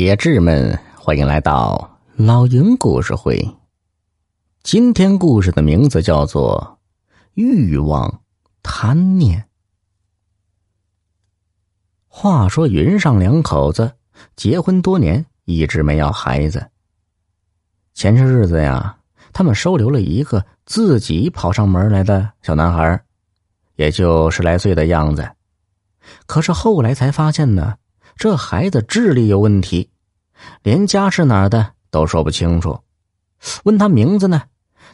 铁志们，欢迎来到老鹰故事会。今天故事的名字叫做《欲望贪念》。话说云上两口子结婚多年，一直没要孩子。前些日子呀，他们收留了一个自己跑上门来的小男孩，也就十来岁的样子。可是后来才发现呢。这孩子智力有问题，连家是哪儿的都说不清楚。问他名字呢，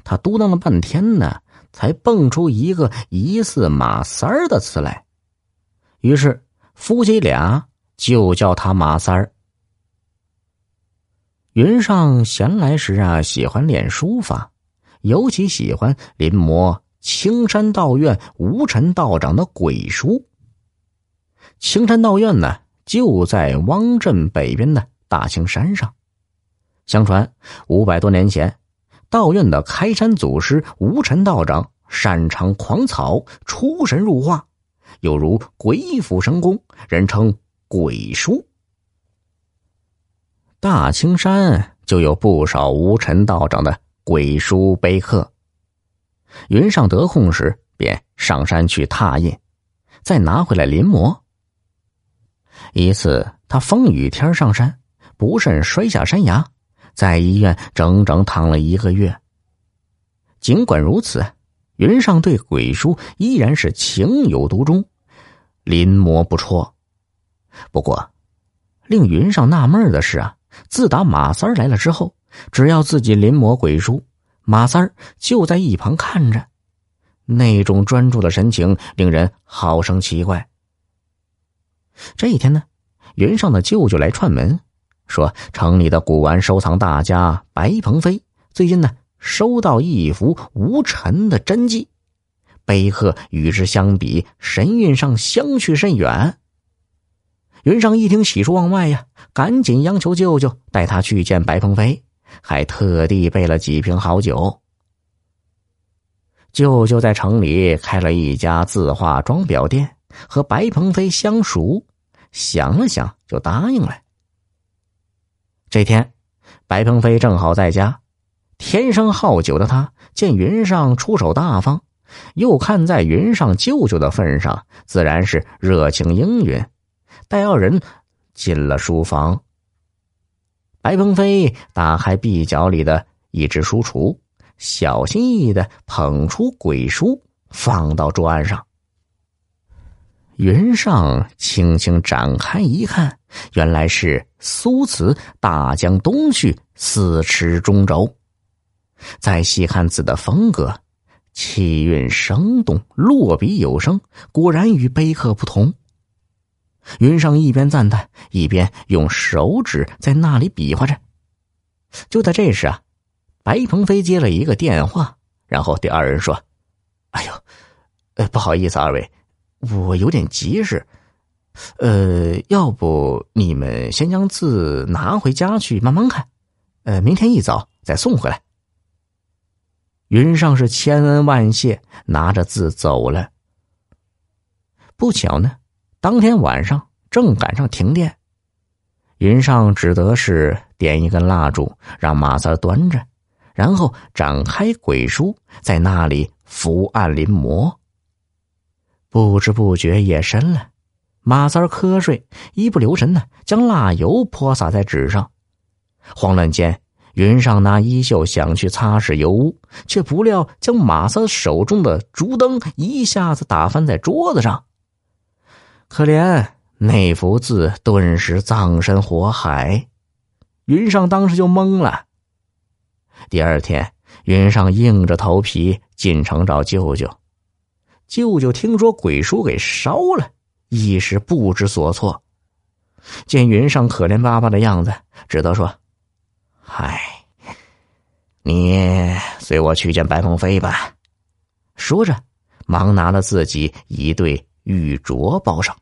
他嘟囔了半天呢，才蹦出一个疑似马三儿的词来。于是夫妻俩就叫他马三儿。云上闲来时啊，喜欢练书法，尤其喜欢临摹青山道院无尘道长的鬼书。青山道院呢？就在汪镇北边的大青山上。相传五百多年前，道院的开山祖师无尘道长擅长狂草，出神入化，有如鬼斧神工，人称鬼书。大青山就有不少无尘道长的鬼书碑刻。云上得空时，便上山去拓印，再拿回来临摹。一次，他风雨天上山，不慎摔下山崖，在医院整整躺了一个月。尽管如此，云上对鬼书依然是情有独钟，临摹不辍。不过，令云上纳闷的是啊，自打马三来了之后，只要自己临摹鬼书，马三就在一旁看着，那种专注的神情令人好生奇怪。这一天呢，云上的舅舅来串门，说城里的古玩收藏大家白鹏飞最近呢收到一幅无尘的真迹，碑刻与之相比，神韵上相去甚远。云上一听喜出望外呀，赶紧央求舅舅带他去见白鹏飞，还特地备了几瓶好酒。舅舅在城里开了一家字画装裱店。和白鹏飞相熟，想了想就答应了。这天，白鹏飞正好在家，天生好酒的他见云上出手大方，又看在云上舅舅的份上，自然是热情应允，带二人进了书房。白鹏飞打开壁角里的一只书橱，小心翼翼的捧出鬼书，放到桌案上。云上轻轻展开一看，原来是苏词“大江东去，四尺中轴”。再细看字的风格，气韵生动，落笔有声，果然与碑刻不同。云上一边赞叹，一边用手指在那里比划着。就在这时啊，白鹏飞接了一个电话，然后对二人说：“哎呦，呃，不好意思，二位。”我有点急事，呃，要不你们先将字拿回家去慢慢看，呃，明天一早再送回来。云上是千恩万谢，拿着字走了。不巧呢，当天晚上正赶上停电，云上只得是点一根蜡烛，让马三端着，然后展开鬼书，在那里伏案临摹。不知不觉夜深了，马三瞌睡，一不留神呢，将蜡油泼洒在纸上。慌乱间，云上拿衣袖想去擦拭油污，却不料将马三手中的烛灯一下子打翻在桌子上。可怜那幅字顿时葬身火海，云上当时就懵了。第二天，云上硬着头皮进城找舅舅。舅舅听说鬼书给烧了，一时不知所措。见云上可怜巴巴的样子，只得说：“嗨，你随我去见白凤飞吧。”说着，忙拿了自己一对玉镯包上。